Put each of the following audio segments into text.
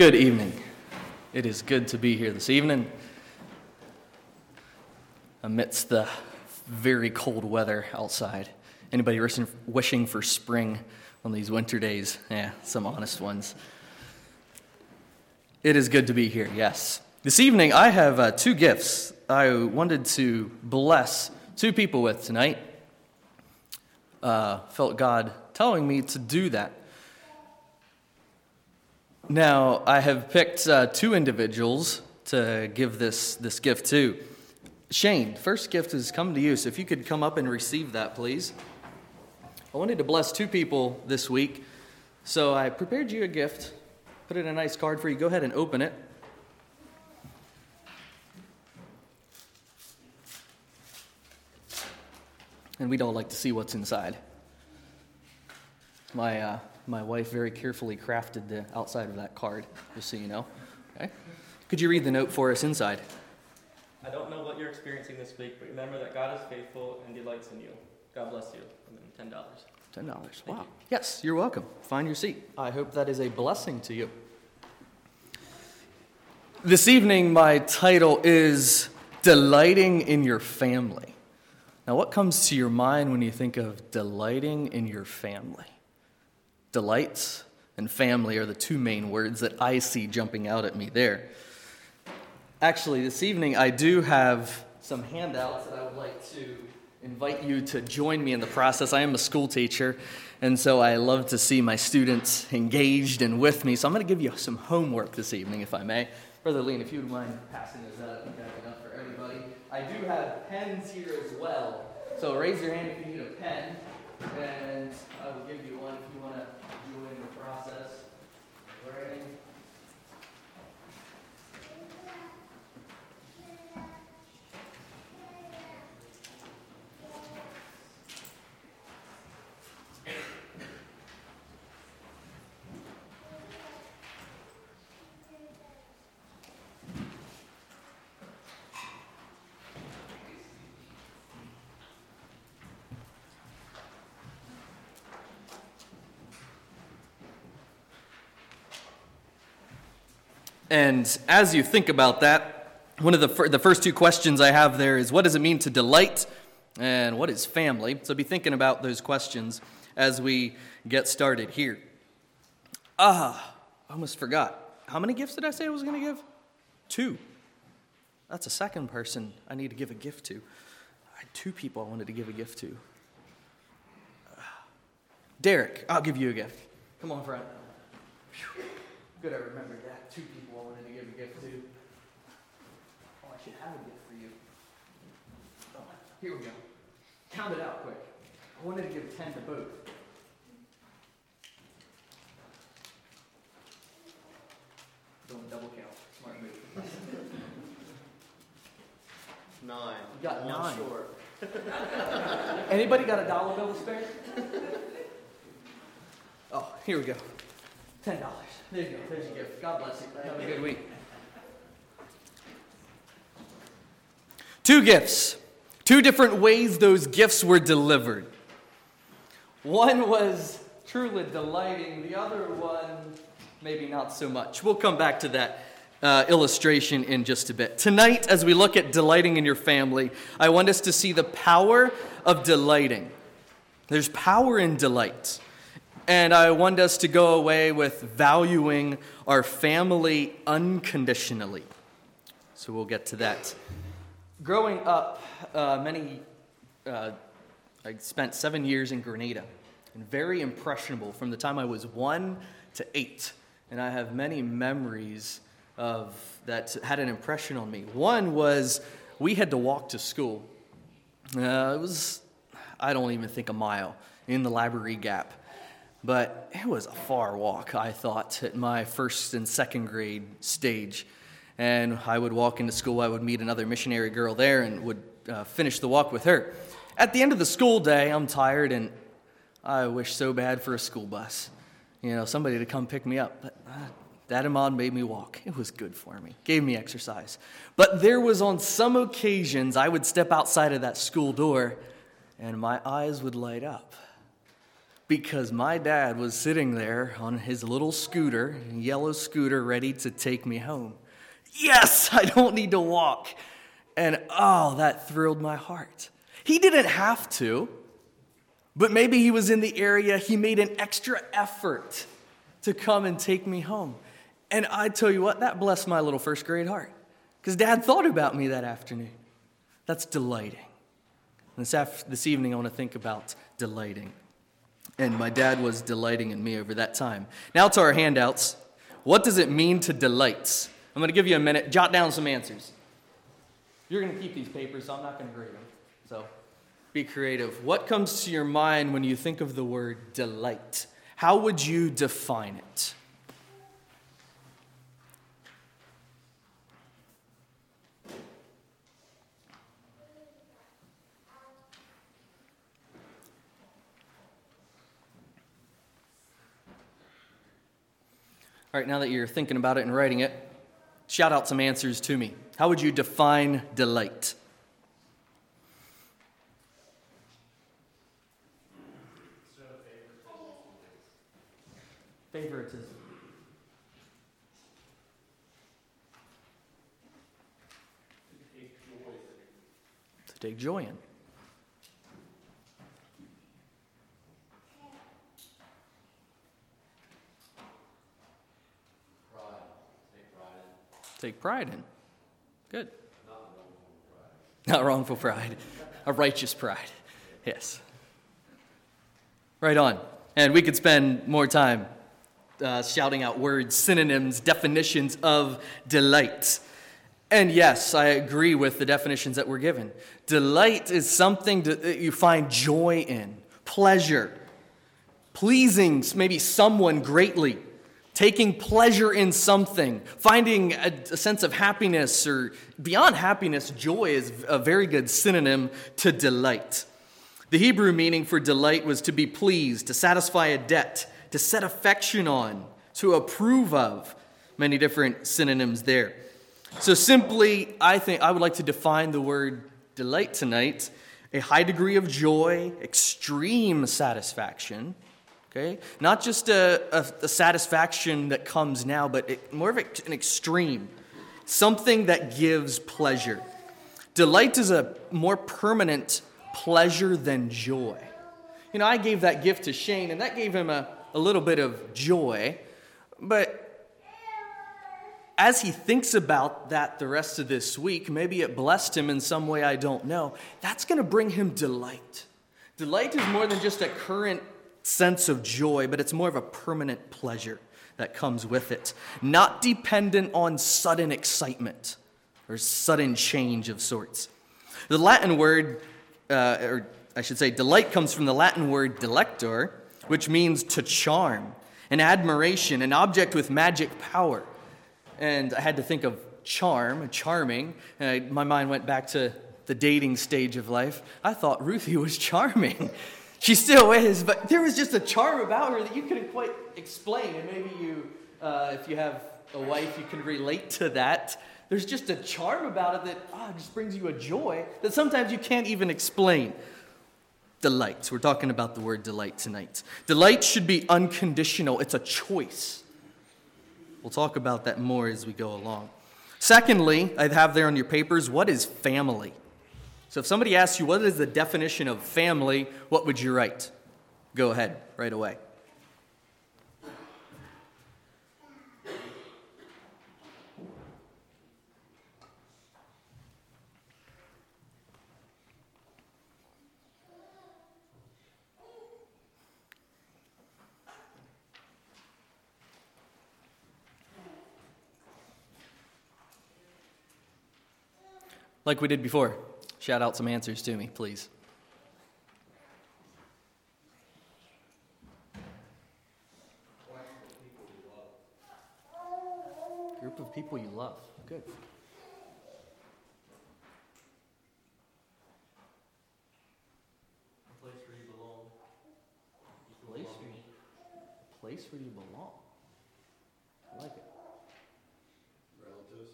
Good evening. It is good to be here this evening amidst the very cold weather outside. Anybody wishing, for spring on these winter days? Yeah, some honest ones. It is good to be here, yes. This evening, I have uh, two gifts I wanted to bless two people with tonight. Uh, felt God telling me to do that. Now, I have picked uh, two individuals to give this, this gift to. Shane, first gift has come to you, so if you could come up and receive that, please. I wanted to bless two people this week, so I prepared you a gift, put in a nice card for you. Go ahead and open it. And we'd all like to see what's inside. My, uh, my wife very carefully crafted the outside of that card, just so you know. Okay? Could you read the note for us inside? I don't know what you're experiencing this week, but remember that God is faithful and delights in you. God bless you. And then ten dollars. Ten dollars. Wow. You. Yes, you're welcome. Find your seat. I hope that is a blessing to you. This evening, my title is Delighting in Your Family. Now, what comes to your mind when you think of delighting in your family? Delights and family are the two main words that I see jumping out at me there. Actually, this evening I do have some handouts that I would like to invite you to join me in the process. I am a school teacher, and so I love to see my students engaged and with me. So I'm going to give you some homework this evening, if I may. Brother Lean, if you would mind passing those out, I think enough for everybody. I do have pens here as well. So raise your hand if you need a pen, and I will give you one And as you think about that, one of the, fir- the first two questions I have there is what does it mean to delight and what is family? So be thinking about those questions as we get started here. Ah, I almost forgot. How many gifts did I say I was going to give? Two. That's a second person I need to give a gift to. I had two people I wanted to give a gift to. Derek, I'll give you a gift. Come on, friend. Good, I remembered that. Two people I wanted to give a gift to. Oh, I should have a gift for you. Oh, here we go. Count it out quick. I wanted to give 10 to both. Don't double count. Smart move. Nine. You got One nine. short. Anybody got a dollar bill to spare? Oh, here we go. Ten dollars. There you go. There's your gift. God bless you. Have a good week. Two gifts. Two different ways those gifts were delivered. One was truly delighting, the other one, maybe not so much. We'll come back to that uh, illustration in just a bit. Tonight, as we look at delighting in your family, I want us to see the power of delighting. There's power in delight. And I want us to go away with valuing our family unconditionally. So we'll get to that. Growing up, uh, many, uh, I spent seven years in Grenada and very impressionable from the time I was one to eight. And I have many memories of that had an impression on me. One was we had to walk to school. Uh, it was, I don't even think a mile in the library gap. But it was a far walk, I thought, at my first and second grade stage. And I would walk into school, I would meet another missionary girl there and would uh, finish the walk with her. At the end of the school day, I'm tired and I wish so bad for a school bus. You know, somebody to come pick me up. But uh, Dad and made me walk. It was good for me, gave me exercise. But there was on some occasions I would step outside of that school door and my eyes would light up because my dad was sitting there on his little scooter, yellow scooter, ready to take me home. Yes, I don't need to walk. And oh, that thrilled my heart. He didn't have to, but maybe he was in the area, he made an extra effort to come and take me home. And I tell you what, that blessed my little first grade heart because dad thought about me that afternoon. That's delighting. This, after, this evening, I want to think about delighting. And my dad was delighting in me over that time. Now to our handouts. What does it mean to delight? I'm going to give you a minute. Jot down some answers. You're going to keep these papers, so I'm not going to grade them. So be creative. What comes to your mind when you think of the word delight? How would you define it? All right, now that you're thinking about it and writing it, shout out some answers to me. How would you define delight? Favoritism. To take joy in. Take pride in. Good. Not wrongful pride. A righteous pride. Yes. Right on. And we could spend more time uh, shouting out words, synonyms, definitions of delight. And yes, I agree with the definitions that were given. Delight is something that you find joy in, pleasure, pleasing maybe someone greatly taking pleasure in something, finding a, a, sense of happiness, or beyond happiness, joy is a very good synonym to delight. The Hebrew meaning for delight was to be pleased, to satisfy a debt, to set affection on, to approve of. Many different synonyms there. So, simply, I think I would like to define the word delight tonight a high degree of joy, extreme satisfaction Okay? Not just a, a, a satisfaction that comes now, but it, more of an extreme, something that gives pleasure. Delight is a more permanent pleasure than joy. You know, I gave that gift to Shane, and that gave him a, a little bit of joy, but as he thinks about that the rest of this week, maybe it blessed him in some way I don't know. That's going to bring him delight. Delight is more than just a current sense of joy, but it's more of a permanent pleasure that comes with it, not dependent on sudden excitement or sudden change of sorts. The Latin word, uh, or I should say, delight comes from the Latin word delector, which means to charm, an admiration, an object with magic power. And I had to think of charm, charming. And my mind went back to the dating stage of life. I thought Ruthie was charming. She still is, but there was just a charm about her that you couldn't quite explain. And maybe you, uh, if you have a wife, you can relate to that. There's just a charm about it that oh, just brings you a joy that sometimes you can't even explain. Delight. We're talking about the word delight tonight. Delight should be unconditional, it's a choice. We'll talk about that more as we go along. Secondly, I have there on your papers what is family? So if somebody asks you what is the definition of family, what would you write? Go ahead, right away. Like we did before. Shout out some answers to me, please. Group of people you love. Good. A place where you belong. Place where you, place where you belong. I like it. Relatives.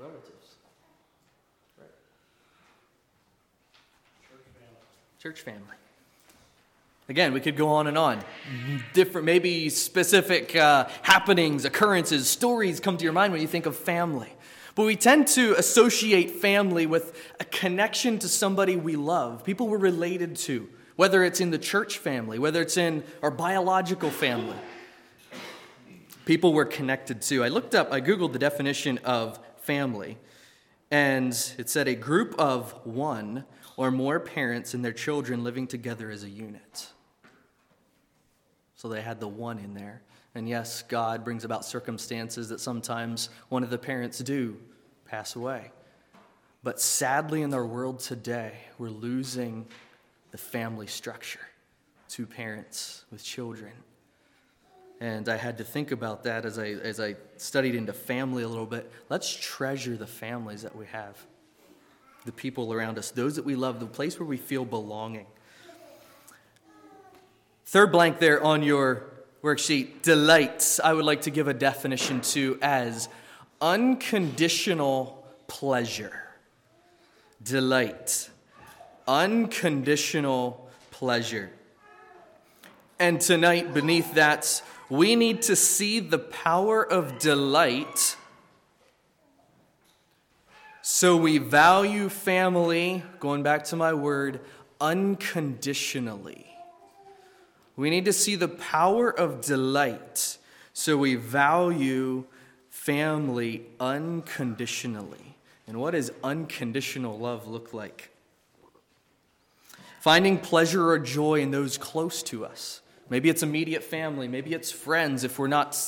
Relatives. Church family. Again, we could go on and on. Different, maybe specific uh, happenings, occurrences, stories come to your mind when you think of family. But we tend to associate family with a connection to somebody we love, people we're related to, whether it's in the church family, whether it's in our biological family. People we're connected to. I looked up, I Googled the definition of family, and it said a group of one or more parents and their children living together as a unit. So they had the one in there. And yes, God brings about circumstances that sometimes one of the parents do pass away. But sadly, in our world today, we're losing the family structure two parents with children. And I had to think about that as I, as I studied into family a little bit. Let's treasure the families that we have, the people around us, those that we love, the place where we feel belonging. Third blank there on your worksheet, delights, I would like to give a definition to as unconditional pleasure. Delight. Unconditional pleasure. And tonight, beneath that, we need to see the power of delight. So we value family, going back to my word, unconditionally. We need to see the power of delight. So we value family unconditionally. And what does unconditional love look like? Finding pleasure or joy in those close to us. Maybe it's immediate family, maybe it's friends if we're not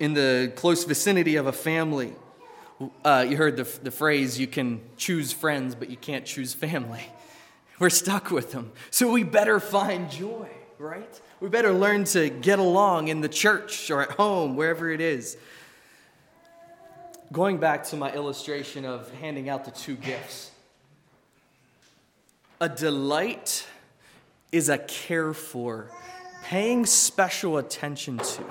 in the close vicinity of a family. Uh, you heard the, the phrase, you can choose friends, but you can't choose family. We're stuck with them. So we better find joy, right? We better learn to get along in the church or at home, wherever it is. Going back to my illustration of handing out the two gifts, a delight is a care for, paying special attention to.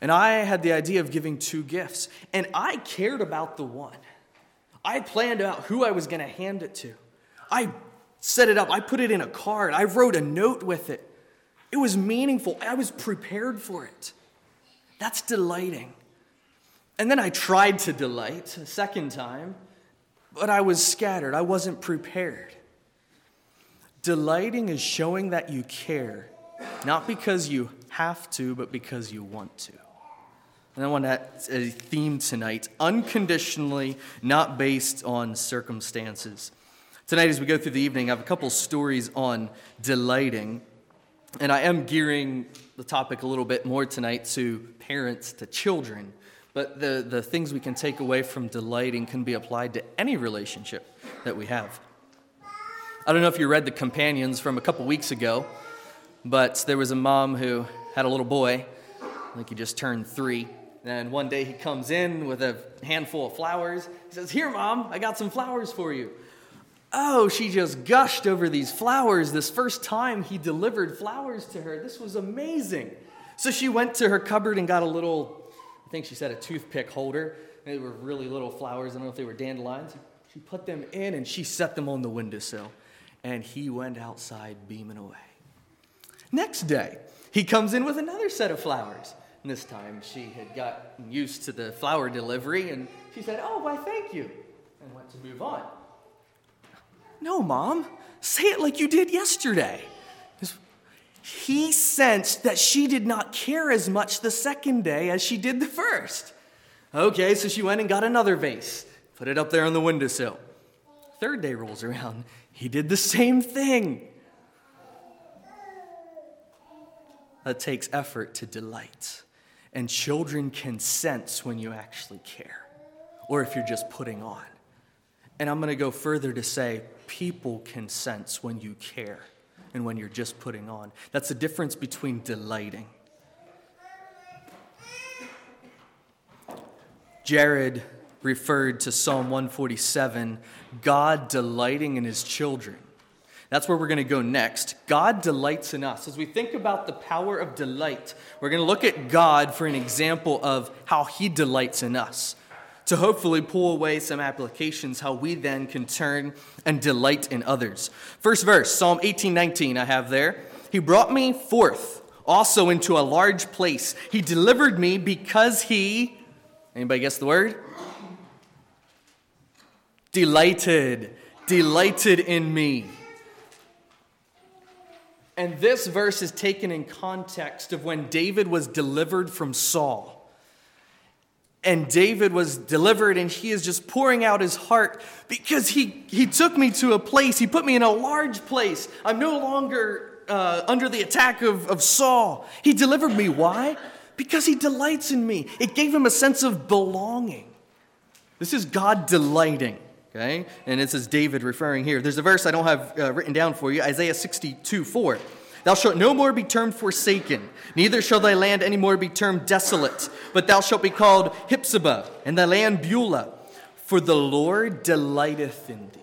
And I had the idea of giving two gifts, and I cared about the one. I planned out who I was going to hand it to. I set it up, I put it in a card, I wrote a note with it. It was meaningful, I was prepared for it. That's delighting. And then I tried to delight a second time, but I was scattered. I wasn't prepared. Delighting is showing that you care, not because you have to, but because you want to. And I want that a theme tonight unconditionally, not based on circumstances. Tonight, as we go through the evening, I have a couple stories on delighting. And I am gearing the topic a little bit more tonight to parents, to children. But the, the things we can take away from delighting can be applied to any relationship that we have. I don't know if you read The Companions from a couple weeks ago, but there was a mom who had a little boy, I think he just turned three. And one day he comes in with a handful of flowers. He says, Here, mom, I got some flowers for you. Oh, she just gushed over these flowers this first time he delivered flowers to her. This was amazing. So she went to her cupboard and got a little I think she said a toothpick holder. They were really little flowers. I don't know if they were dandelions. She put them in and she set them on the windowsill. And he went outside beaming away. Next day, he comes in with another set of flowers. And this time she had gotten used to the flower delivery and she said, Oh, why, thank you. And went to move on. No, Mom, say it like you did yesterday he sensed that she did not care as much the second day as she did the first. Okay, so she went and got another vase, put it up there on the windowsill. Third day rolls around. He did the same thing. That takes effort to delight. And children can sense when you actually care, or if you're just putting on. And I'm going to go further to say people can sense when you care and when you're just putting on. That's the difference between delighting. Jared referred to Psalm 147, God delighting in his children. That's where we're going to go next. God delights in us. As we think about the power of delight, we're going to look at God for an example of how he delights in us to hopefully pull away some applications how we then can turn and delight in others. First verse, Psalm 18:19 I have there. He brought me forth also into a large place. He delivered me because he, anybody guess the word? Delighted, delighted in me. And this verse is taken in context of when David was delivered from Saul. And David was delivered, and he is just pouring out his heart because he, he took me to a place, he put me in a large place. I'm no longer uh, under the attack of, of Saul. He delivered me. Why? Because he delights in me. It gave him a sense of belonging. This is God delighting, okay? And it says David referring here. There's a verse I don't have uh, written down for you Isaiah 62 4. Thou shalt no more be termed forsaken, neither shall thy land any more be termed desolate, but thou shalt be called Hephzibah, and thy land Beulah, for the Lord delighteth in thee.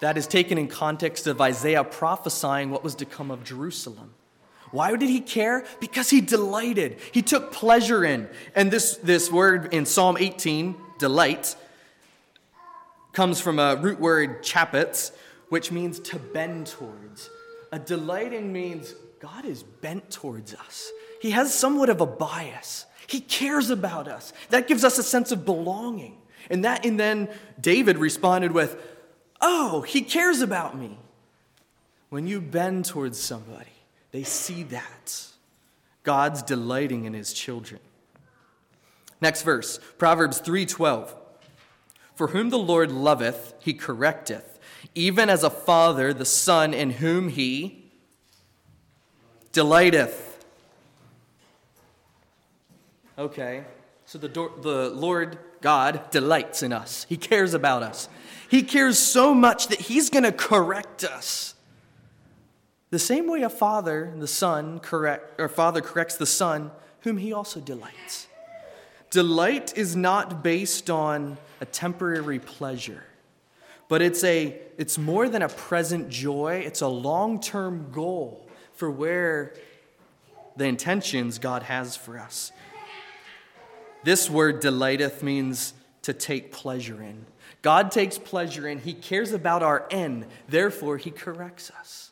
That is taken in context of Isaiah prophesying what was to come of Jerusalem. Why did he care? Because he delighted. He took pleasure in. And this, this word in Psalm 18, delight, comes from a root word chapitz, which means to bend towards. A delighting means God is bent towards us. He has somewhat of a bias. He cares about us. That gives us a sense of belonging. And that and then David responded with, "Oh, he cares about me." When you bend towards somebody, they see that. God's delighting in his children. Next verse, Proverbs 3:12. For whom the Lord loveth, he correcteth even as a father the son in whom he delighteth. Okay, so the, the Lord God delights in us, He cares about us. He cares so much that He's going to correct us. The same way a father, the son, correct, or father corrects the son, whom he also delights. Delight is not based on a temporary pleasure but it's a it's more than a present joy. It's a long-term goal for where the intentions god has for us. This word delighteth means to take pleasure in. God takes pleasure in. He cares about our end. Therefore he corrects us.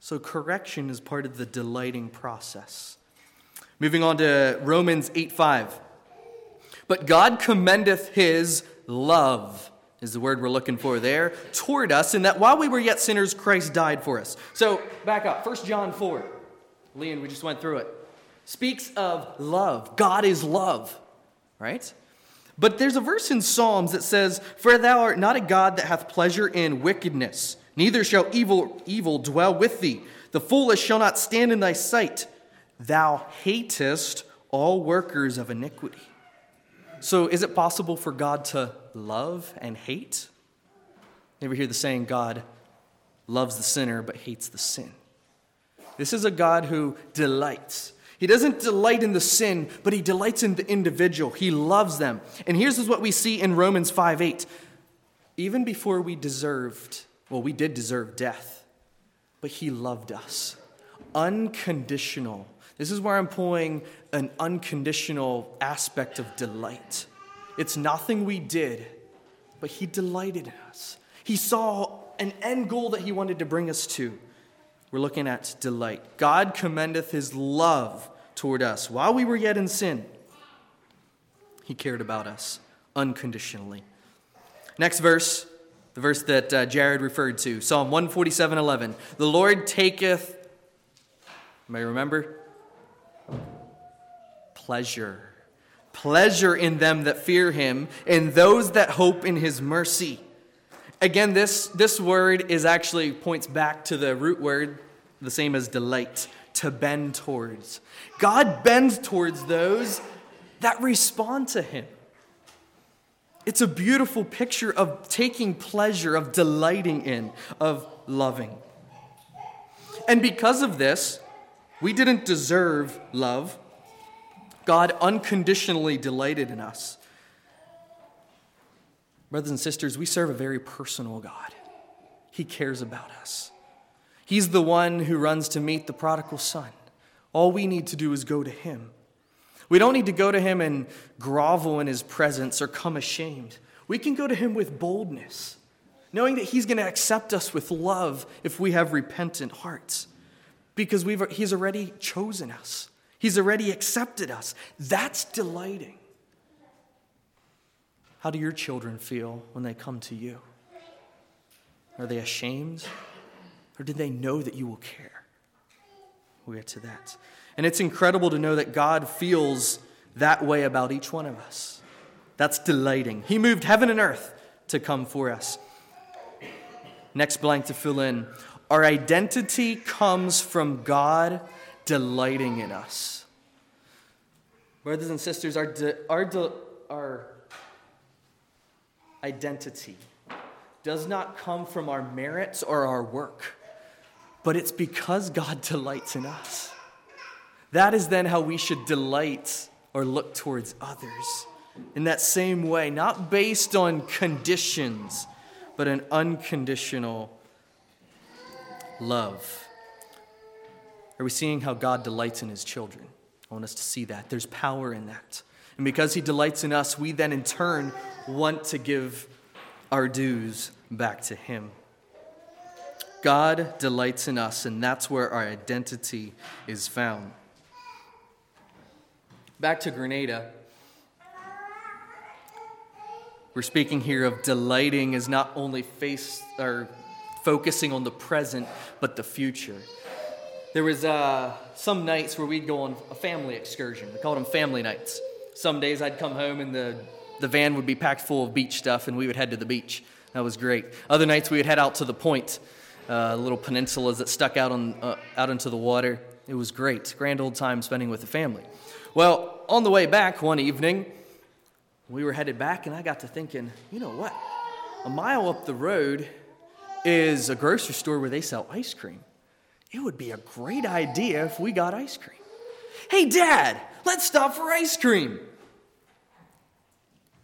So correction is part of the delighting process. Moving on to romans 8 5 but god commendeth his love is the word we're looking for there, toward us, in that while we were yet sinners, Christ died for us. So, back up. 1 John 4. Leon, we just went through it. Speaks of love. God is love, right? But there's a verse in Psalms that says, For thou art not a God that hath pleasure in wickedness, neither shall evil, evil dwell with thee. The foolish shall not stand in thy sight. Thou hatest all workers of iniquity. So, is it possible for God to love and hate? You ever hear the saying, God loves the sinner but hates the sin? This is a God who delights. He doesn't delight in the sin, but he delights in the individual. He loves them. And here's what we see in Romans 5 8. Even before we deserved, well, we did deserve death, but he loved us. Unconditional. This is where I'm pulling an unconditional aspect of delight. It's nothing we did, but He delighted in us. He saw an end goal that He wanted to bring us to. We're looking at delight. God commendeth His love toward us while we were yet in sin. He cared about us unconditionally. Next verse, the verse that uh, Jared referred to, Psalm 147 11. The Lord taketh, may remember? Pleasure pleasure in them that fear him, in those that hope in his mercy. Again, this, this word is actually points back to the root word, the same as delight, to bend towards. God bends towards those that respond to him. It's a beautiful picture of taking pleasure, of delighting in, of loving. And because of this, we didn't deserve love. God unconditionally delighted in us. Brothers and sisters, we serve a very personal God. He cares about us. He's the one who runs to meet the prodigal son. All we need to do is go to him. We don't need to go to him and grovel in his presence or come ashamed. We can go to him with boldness, knowing that He's going to accept us with love if we have repentant hearts, because we've, He's already chosen us, He's already accepted us. That's delighting. How do your children feel when they come to you? Are they ashamed? Or do they know that you will care? We'll get to that. And it's incredible to know that God feels that way about each one of us. That's delighting. He moved heaven and earth to come for us. Next blank to fill in. Our identity comes from God delighting in us. Brothers and sisters, our, de- our, de- our identity does not come from our merits or our work, but it's because God delights in us. That is then how we should delight or look towards others. In that same way, not based on conditions, but an unconditional love. Are we seeing how God delights in his children? I want us to see that. There's power in that. And because he delights in us, we then in turn want to give our dues back to him. God delights in us, and that's where our identity is found. Back to Grenada. We're speaking here of delighting as not only face or focusing on the present, but the future. There was uh, some nights where we'd go on a family excursion. We called them family nights. Some days I'd come home and the, the van would be packed full of beach stuff, and we would head to the beach. That was great. Other nights we would head out to the point, uh, little peninsulas that stuck out on uh, out into the water. It was great, grand old time spending with the family. Well, on the way back one evening, we were headed back, and I got to thinking, you know what? A mile up the road is a grocery store where they sell ice cream. It would be a great idea if we got ice cream. Hey, Dad, let's stop for ice cream.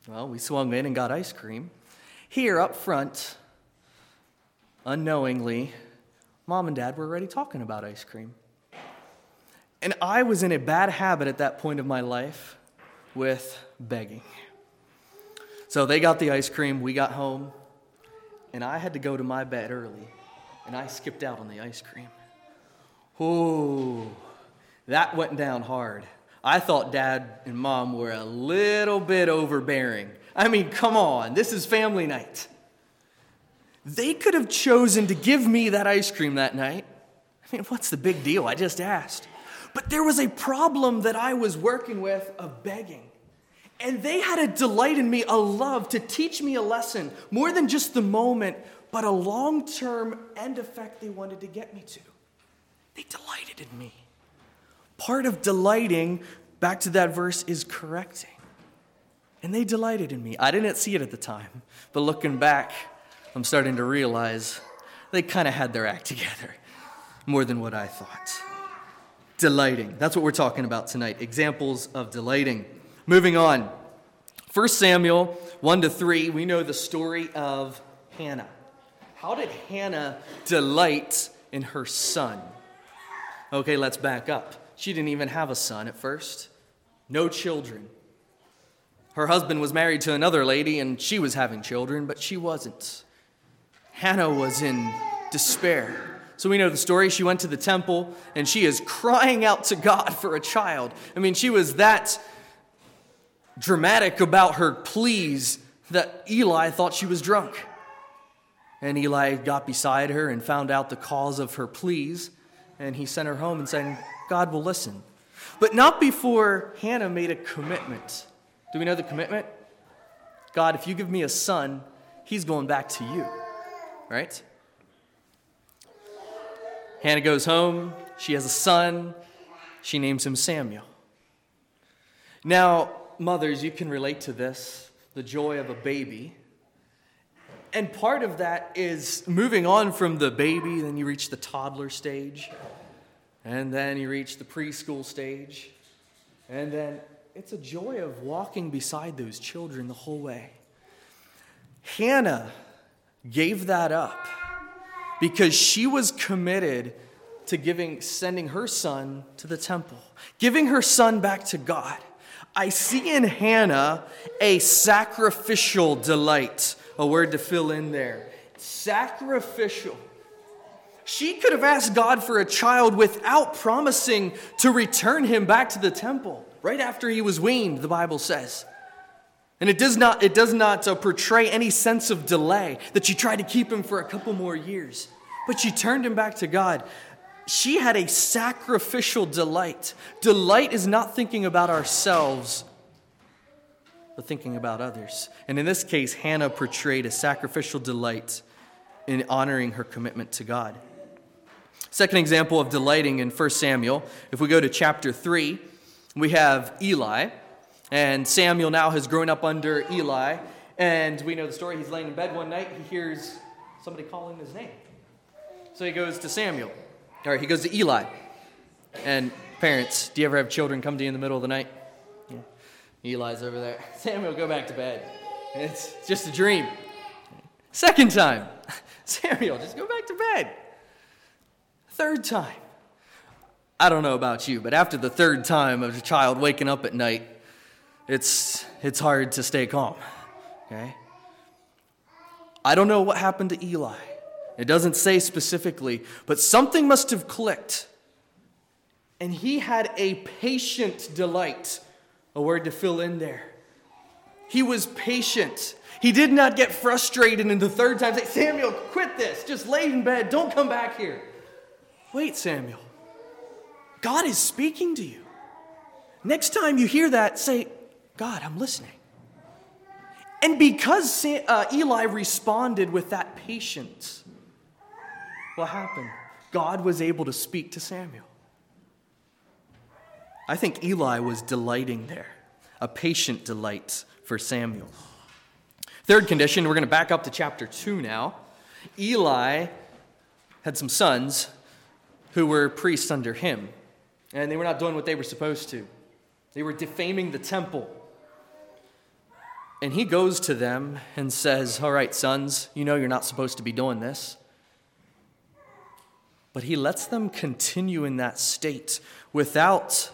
Well, we swung in and got ice cream. Here up front, unknowingly, Mom and Dad were already talking about ice cream. And I was in a bad habit at that point of my life with begging. So they got the ice cream, we got home, and I had to go to my bed early, and I skipped out on the ice cream. Ooh, that went down hard. I thought dad and mom were a little bit overbearing. I mean, come on, this is family night. They could have chosen to give me that ice cream that night. I mean, what's the big deal? I just asked. But there was a problem that I was working with of begging. And they had a delight in me, a love to teach me a lesson, more than just the moment, but a long term end effect they wanted to get me to. They delighted in me. Part of delighting, back to that verse, is correcting. And they delighted in me. I didn't see it at the time, but looking back, I'm starting to realize they kind of had their act together more than what I thought. Delighting. That's what we're talking about tonight. Examples of delighting. Moving on. 1 Samuel 1 to 3, we know the story of Hannah. How did Hannah delight in her son? Okay, let's back up. She didn't even have a son at first, no children. Her husband was married to another lady and she was having children, but she wasn't. Hannah was in despair. So we know the story. She went to the temple and she is crying out to God for a child. I mean, she was that dramatic about her pleas that Eli thought she was drunk. And Eli got beside her and found out the cause of her pleas, and he sent her home and said, God will listen. But not before Hannah made a commitment. Do we know the commitment? God, if you give me a son, he's going back to you. Right? Hannah goes home. She has a son. She names him Samuel. Now, mothers, you can relate to this the joy of a baby. And part of that is moving on from the baby, then you reach the toddler stage, and then you reach the preschool stage, and then it's a joy of walking beside those children the whole way. Hannah gave that up because she was committed to giving sending her son to the temple, giving her son back to God. I see in Hannah a sacrificial delight, a word to fill in there. sacrificial. She could have asked God for a child without promising to return him back to the temple right after he was weaned, the Bible says. And it does not, it does not uh, portray any sense of delay that she tried to keep him for a couple more years. But she turned him back to God. She had a sacrificial delight. Delight is not thinking about ourselves, but thinking about others. And in this case, Hannah portrayed a sacrificial delight in honoring her commitment to God. Second example of delighting in 1 Samuel, if we go to chapter 3, we have Eli. And Samuel now has grown up under Eli. And we know the story. He's laying in bed one night. He hears somebody calling his name. So he goes to Samuel. Right, he goes to Eli. And parents, do you ever have children come to you in the middle of the night? Eli's over there. Samuel, go back to bed. It's just a dream. Second time, Samuel, just go back to bed. Third time. I don't know about you, but after the third time of a child waking up at night, it's, it's hard to stay calm. Okay? I don't know what happened to Eli. It doesn't say specifically, but something must have clicked. And he had a patient delight, a word to fill in there. He was patient. He did not get frustrated in the third time say, Samuel, quit this. Just lay in bed. Don't come back here. Wait, Samuel. God is speaking to you. Next time you hear that, say, God, I'm listening. And because uh, Eli responded with that patience, what happened? God was able to speak to Samuel. I think Eli was delighting there, a patient delight for Samuel. Third condition, we're going to back up to chapter 2 now. Eli had some sons who were priests under him, and they were not doing what they were supposed to. They were defaming the temple. And he goes to them and says, All right, sons, you know you're not supposed to be doing this. But he lets them continue in that state without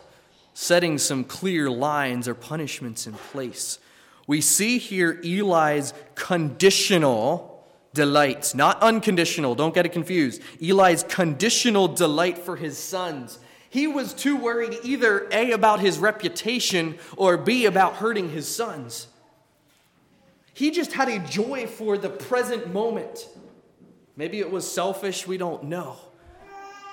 setting some clear lines or punishments in place. We see here Eli's conditional delight, not unconditional, don't get it confused. Eli's conditional delight for his sons. He was too worried either A, about his reputation, or B, about hurting his sons. He just had a joy for the present moment. Maybe it was selfish, we don't know.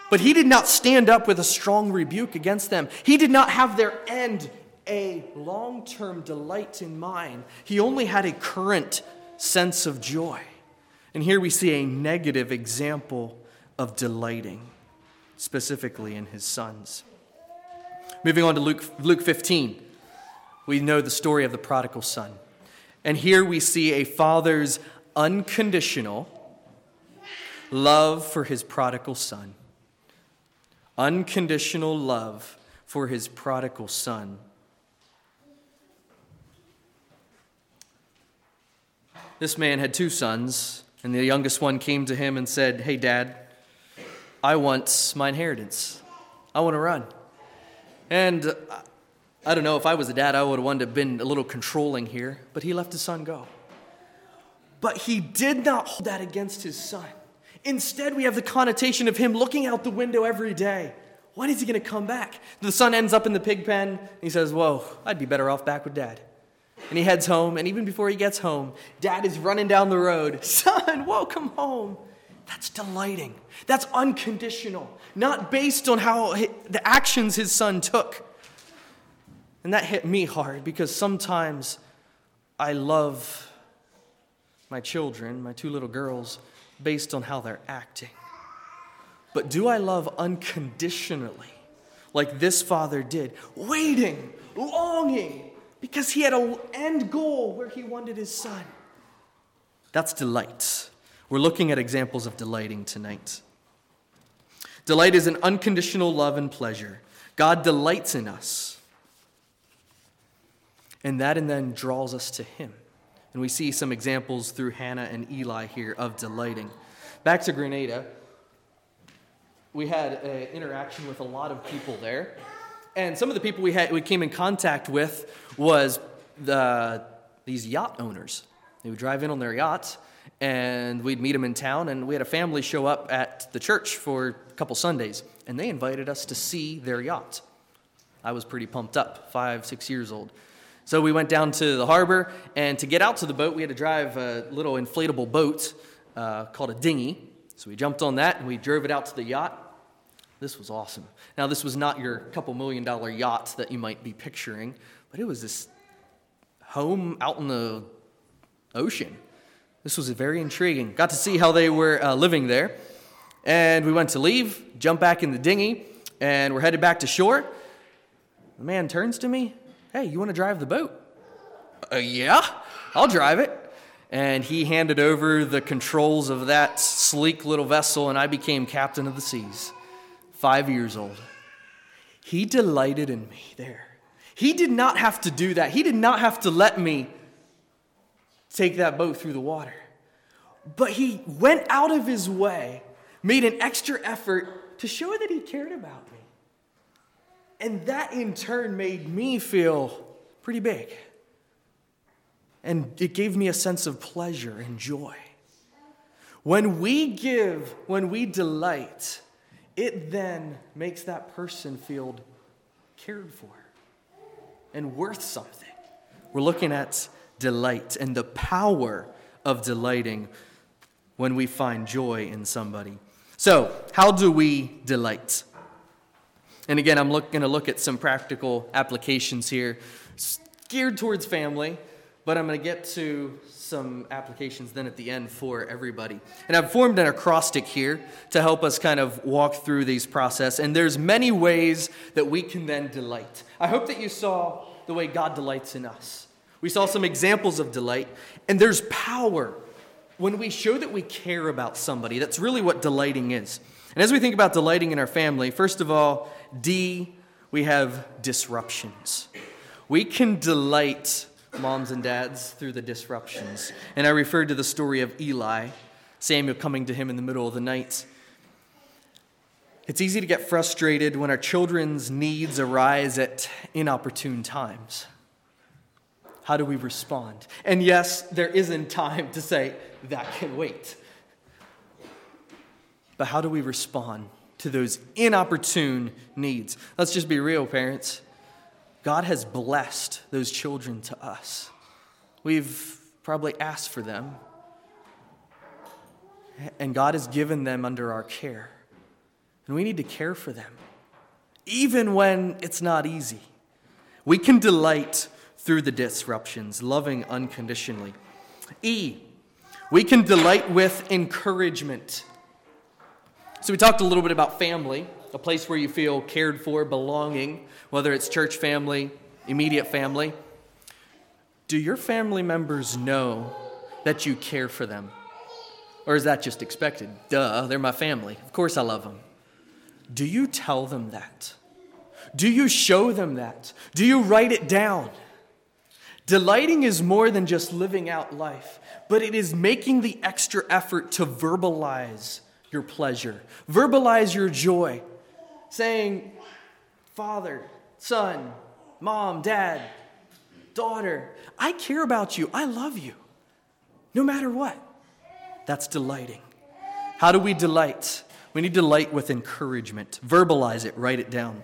But he did not stand up with a strong rebuke against them. He did not have their end a long term delight in mind. He only had a current sense of joy. And here we see a negative example of delighting, specifically in his sons. Moving on to Luke, Luke 15, we know the story of the prodigal son. And here we see a father's unconditional love for his prodigal son. Unconditional love for his prodigal son. This man had two sons, and the youngest one came to him and said, Hey, Dad, I want my inheritance. I want to run. And I don't know, if I was a dad, I would have wanted to have been a little controlling here, but he left his son go. But he did not hold that against his son. Instead, we have the connotation of him looking out the window every day. When is he going to come back? The son ends up in the pig pen. And he says, Whoa, I'd be better off back with dad. And he heads home, and even before he gets home, dad is running down the road. Son, welcome home. That's delighting. That's unconditional, not based on how the actions his son took. And that hit me hard because sometimes I love my children, my two little girls, based on how they're acting. But do I love unconditionally, like this father did, waiting, longing, because he had an end goal where he wanted his son. That's delight. We're looking at examples of delighting tonight. Delight is an unconditional love and pleasure. God delights in us. And that and then draws us to him. And we see some examples through Hannah and Eli here of delighting. Back to Grenada, we had an interaction with a lot of people there. And some of the people we, had, we came in contact with was the, these yacht owners. They would drive in on their yachts, and we'd meet them in town. And we had a family show up at the church for a couple Sundays, and they invited us to see their yacht. I was pretty pumped up, five, six years old. So we went down to the harbor, and to get out to the boat, we had to drive a little inflatable boat uh, called a dinghy. So we jumped on that and we drove it out to the yacht. This was awesome. Now, this was not your couple million dollar yacht that you might be picturing, but it was this home out in the ocean. This was very intriguing. Got to see how they were uh, living there. And we went to leave, jump back in the dinghy, and we're headed back to shore. The man turns to me, Hey, you want to drive the boat? Uh, yeah, I'll drive it. And he handed over the controls of that sleek little vessel, and I became captain of the seas, five years old. He delighted in me there. He did not have to do that. He did not have to let me take that boat through the water. But he went out of his way, made an extra effort to show that he cared about me. And that in turn made me feel pretty big. And it gave me a sense of pleasure and joy. When we give, when we delight, it then makes that person feel cared for and worth something. We're looking at delight and the power of delighting when we find joy in somebody. So, how do we delight? And again, I'm going to look at some practical applications here, geared towards family, but I'm going to get to some applications then at the end for everybody. And I've formed an acrostic here to help us kind of walk through these process. And there's many ways that we can then delight. I hope that you saw the way God delights in us. We saw some examples of delight, and there's power when we show that we care about somebody. That's really what delighting is. And as we think about delighting in our family, first of all, D, we have disruptions. We can delight moms and dads through the disruptions. And I referred to the story of Eli, Samuel coming to him in the middle of the night. It's easy to get frustrated when our children's needs arise at inopportune times. How do we respond? And yes, there isn't time to say, that can wait. But how do we respond to those inopportune needs? Let's just be real, parents. God has blessed those children to us. We've probably asked for them, and God has given them under our care. And we need to care for them, even when it's not easy. We can delight through the disruptions, loving unconditionally. E, we can delight with encouragement. So, we talked a little bit about family, a place where you feel cared for, belonging, whether it's church family, immediate family. Do your family members know that you care for them? Or is that just expected? Duh, they're my family. Of course I love them. Do you tell them that? Do you show them that? Do you write it down? Delighting is more than just living out life, but it is making the extra effort to verbalize your pleasure, verbalize your joy, saying, Father, Son, Mom, Dad, daughter, I care about you. I love you, no matter what. That's delighting. How do we delight? We need delight with encouragement. Verbalize it, write it down.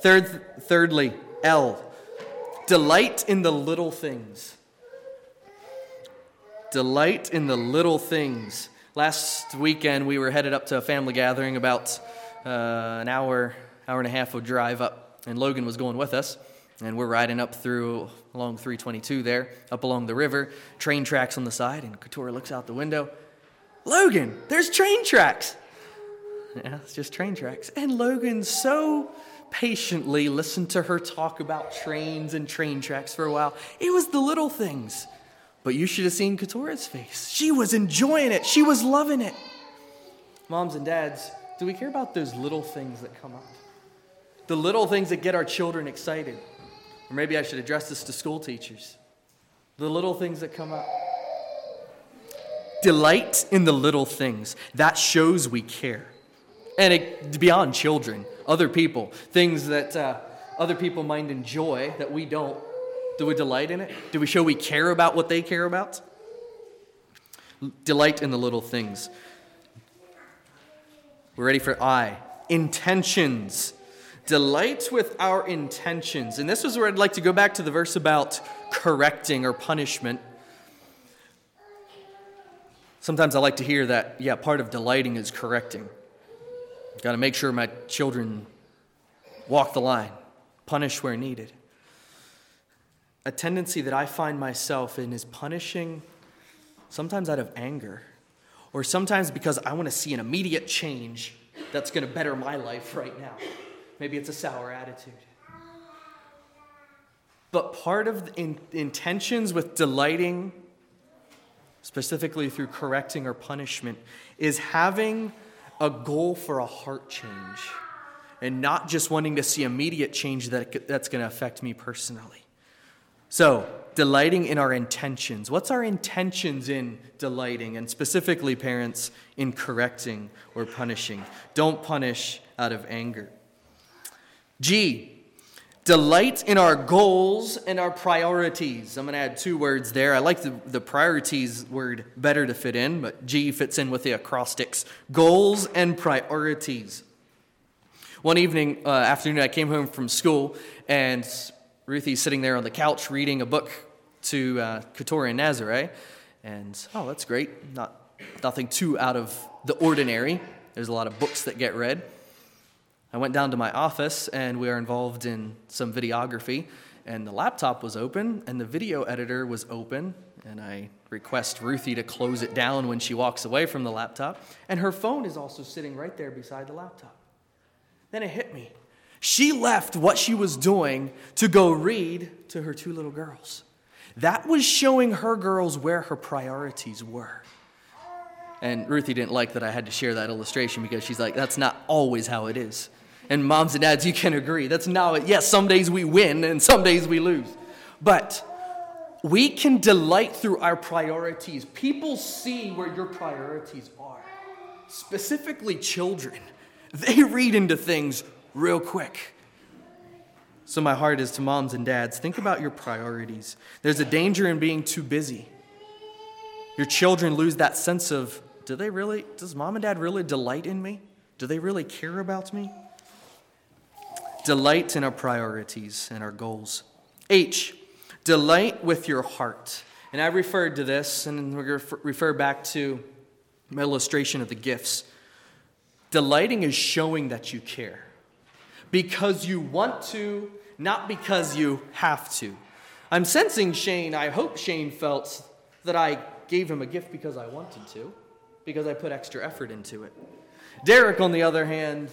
Third, thirdly, L, delight in the little things. Delight in the little things. Last weekend, we were headed up to a family gathering, about Uh, an hour, hour and a half of drive up, and Logan was going with us. And we're riding up through along 322 there, up along the river, train tracks on the side, and Keturah looks out the window. Logan, there's train tracks. Yeah, it's just train tracks. And Logan so patiently listened to her talk about trains and train tracks for a while. It was the little things. But you should have seen Keturah's face. She was enjoying it, she was loving it. Moms and dads, do we care about those little things that come up? The little things that get our children excited. Or maybe I should address this to school teachers. The little things that come up. Delight in the little things. That shows we care. And it, beyond children, other people, things that uh, other people might enjoy that we don't. Do we delight in it? Do we show we care about what they care about? Delight in the little things. We're ready for I. Intentions. Delight with our intentions. And this is where I'd like to go back to the verse about correcting or punishment. Sometimes I like to hear that, yeah, part of delighting is correcting. Got to make sure my children walk the line, punish where needed. A tendency that I find myself in is punishing sometimes out of anger, or sometimes because I want to see an immediate change that's going to better my life right now. Maybe it's a sour attitude. But part of the in- intentions with delighting, specifically through correcting or punishment, is having a goal for a heart change and not just wanting to see immediate change that, that's going to affect me personally. So, delighting in our intentions. What's our intentions in delighting? And specifically, parents, in correcting or punishing. Don't punish out of anger. G, delight in our goals and our priorities. I'm going to add two words there. I like the, the priorities word better to fit in, but G fits in with the acrostics. Goals and priorities. One evening, uh, afternoon, I came home from school, and Ruthie's sitting there on the couch reading a book to uh, Keturah and. And, oh, that's great. Not, nothing too out of the ordinary. There's a lot of books that get read. I went down to my office, and we are involved in some videography. And the laptop was open, and the video editor was open. And I request Ruthie to close it down when she walks away from the laptop. And her phone is also sitting right there beside the laptop. Then it hit me. She left what she was doing to go read to her two little girls. That was showing her girls where her priorities were. And Ruthie didn't like that I had to share that illustration because she's like, that's not always how it is. And moms and dads, you can agree. That's not, yes, some days we win and some days we lose. But we can delight through our priorities. People see where your priorities are, specifically children. They read into things real quick. So, my heart is to moms and dads think about your priorities. There's a danger in being too busy. Your children lose that sense of do they really, does mom and dad really delight in me? Do they really care about me? Delight in our priorities and our goals. H, delight with your heart. And I referred to this, and to refer back to my illustration of the gifts. Delighting is showing that you care because you want to, not because you have to. I'm sensing Shane, I hope Shane felt that I gave him a gift because I wanted to, because I put extra effort into it. Derek, on the other hand,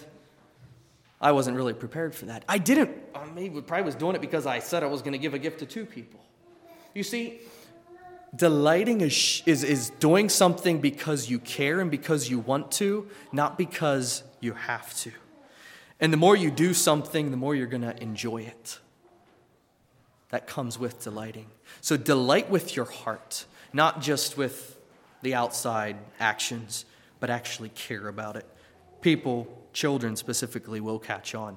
I wasn't really prepared for that. I didn't, I maybe probably was doing it because I said I was going to give a gift to two people. You see, delighting is, is, is doing something because you care and because you want to, not because you have to. And the more you do something, the more you're going to enjoy it. That comes with delighting. So delight with your heart, not just with the outside actions, but actually care about it. People, children specifically, will catch on.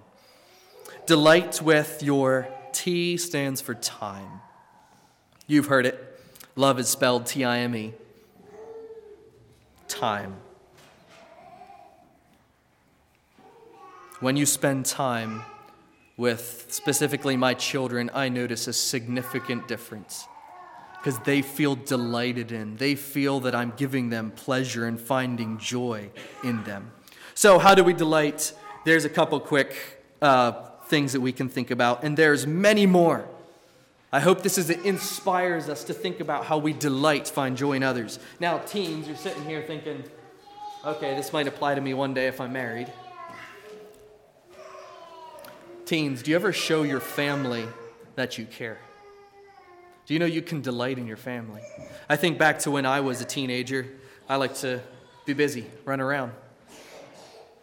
Delight with your T stands for time. You've heard it. Love is spelled T I M E. Time. When you spend time with specifically my children, I notice a significant difference because they feel delighted in. They feel that I'm giving them pleasure and finding joy in them. So, how do we delight? There's a couple quick uh, things that we can think about, and there's many more. I hope this is, it inspires us to think about how we delight, find joy in others. Now, teens, you're sitting here thinking, okay, this might apply to me one day if I'm married. Teens, do you ever show your family that you care? Do you know you can delight in your family? I think back to when I was a teenager. I like to be busy, run around,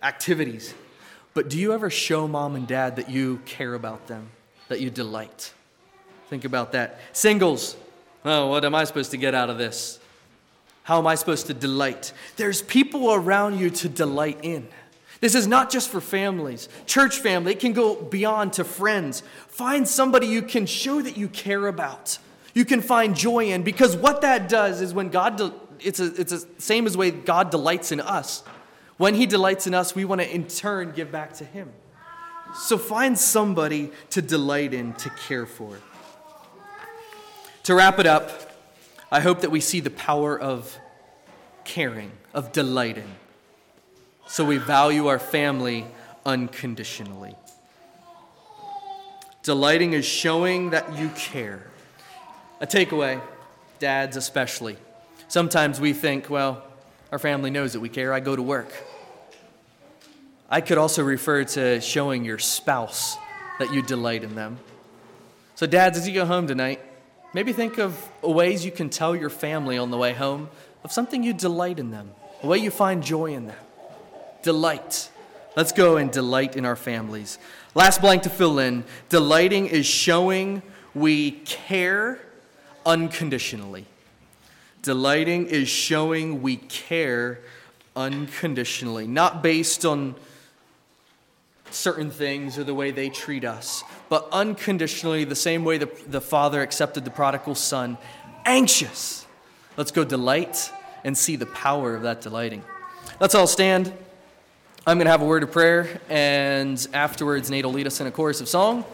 activities. But do you ever show mom and dad that you care about them, that you delight? Think about that. Singles, oh, what am I supposed to get out of this? How am I supposed to delight? There's people around you to delight in. This is not just for families, church family. It can go beyond to friends. Find somebody you can show that you care about, you can find joy in, because what that does is when God de- it's a, it's the same as way God delights in us. When He delights in us, we want to in turn give back to Him. So find somebody to delight in, to care for. To wrap it up, I hope that we see the power of caring, of delighting. So we value our family unconditionally. Delighting is showing that you care. A takeaway, dads especially. Sometimes we think, well, our family knows that we care. I go to work. I could also refer to showing your spouse that you delight in them. So, dads, as you go home tonight, maybe think of ways you can tell your family on the way home of something you delight in them, a way you find joy in them. Delight. Let's go and delight in our families. Last blank to fill in delighting is showing we care unconditionally. Delighting is showing we care unconditionally, not based on certain things or the way they treat us, but unconditionally, the same way the, the Father accepted the prodigal son, anxious. Let's go delight and see the power of that delighting. Let's all stand. I'm going to have a word of prayer, and afterwards, Nate will lead us in a chorus of song,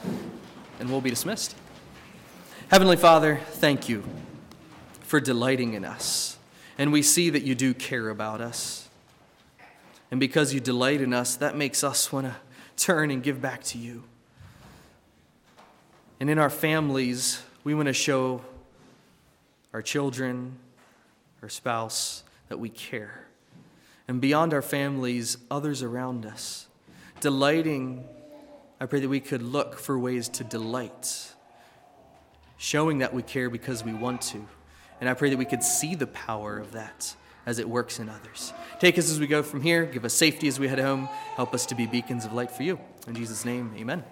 and we'll be dismissed. Heavenly Father, thank you for delighting in us. And we see that you do care about us. And because you delight in us, that makes us want to turn and give back to you. And in our families, we want to show our children, our spouse, that we care. And beyond our families, others around us. Delighting, I pray that we could look for ways to delight, showing that we care because we want to. And I pray that we could see the power of that as it works in others. Take us as we go from here. Give us safety as we head home. Help us to be beacons of light for you. In Jesus' name, amen.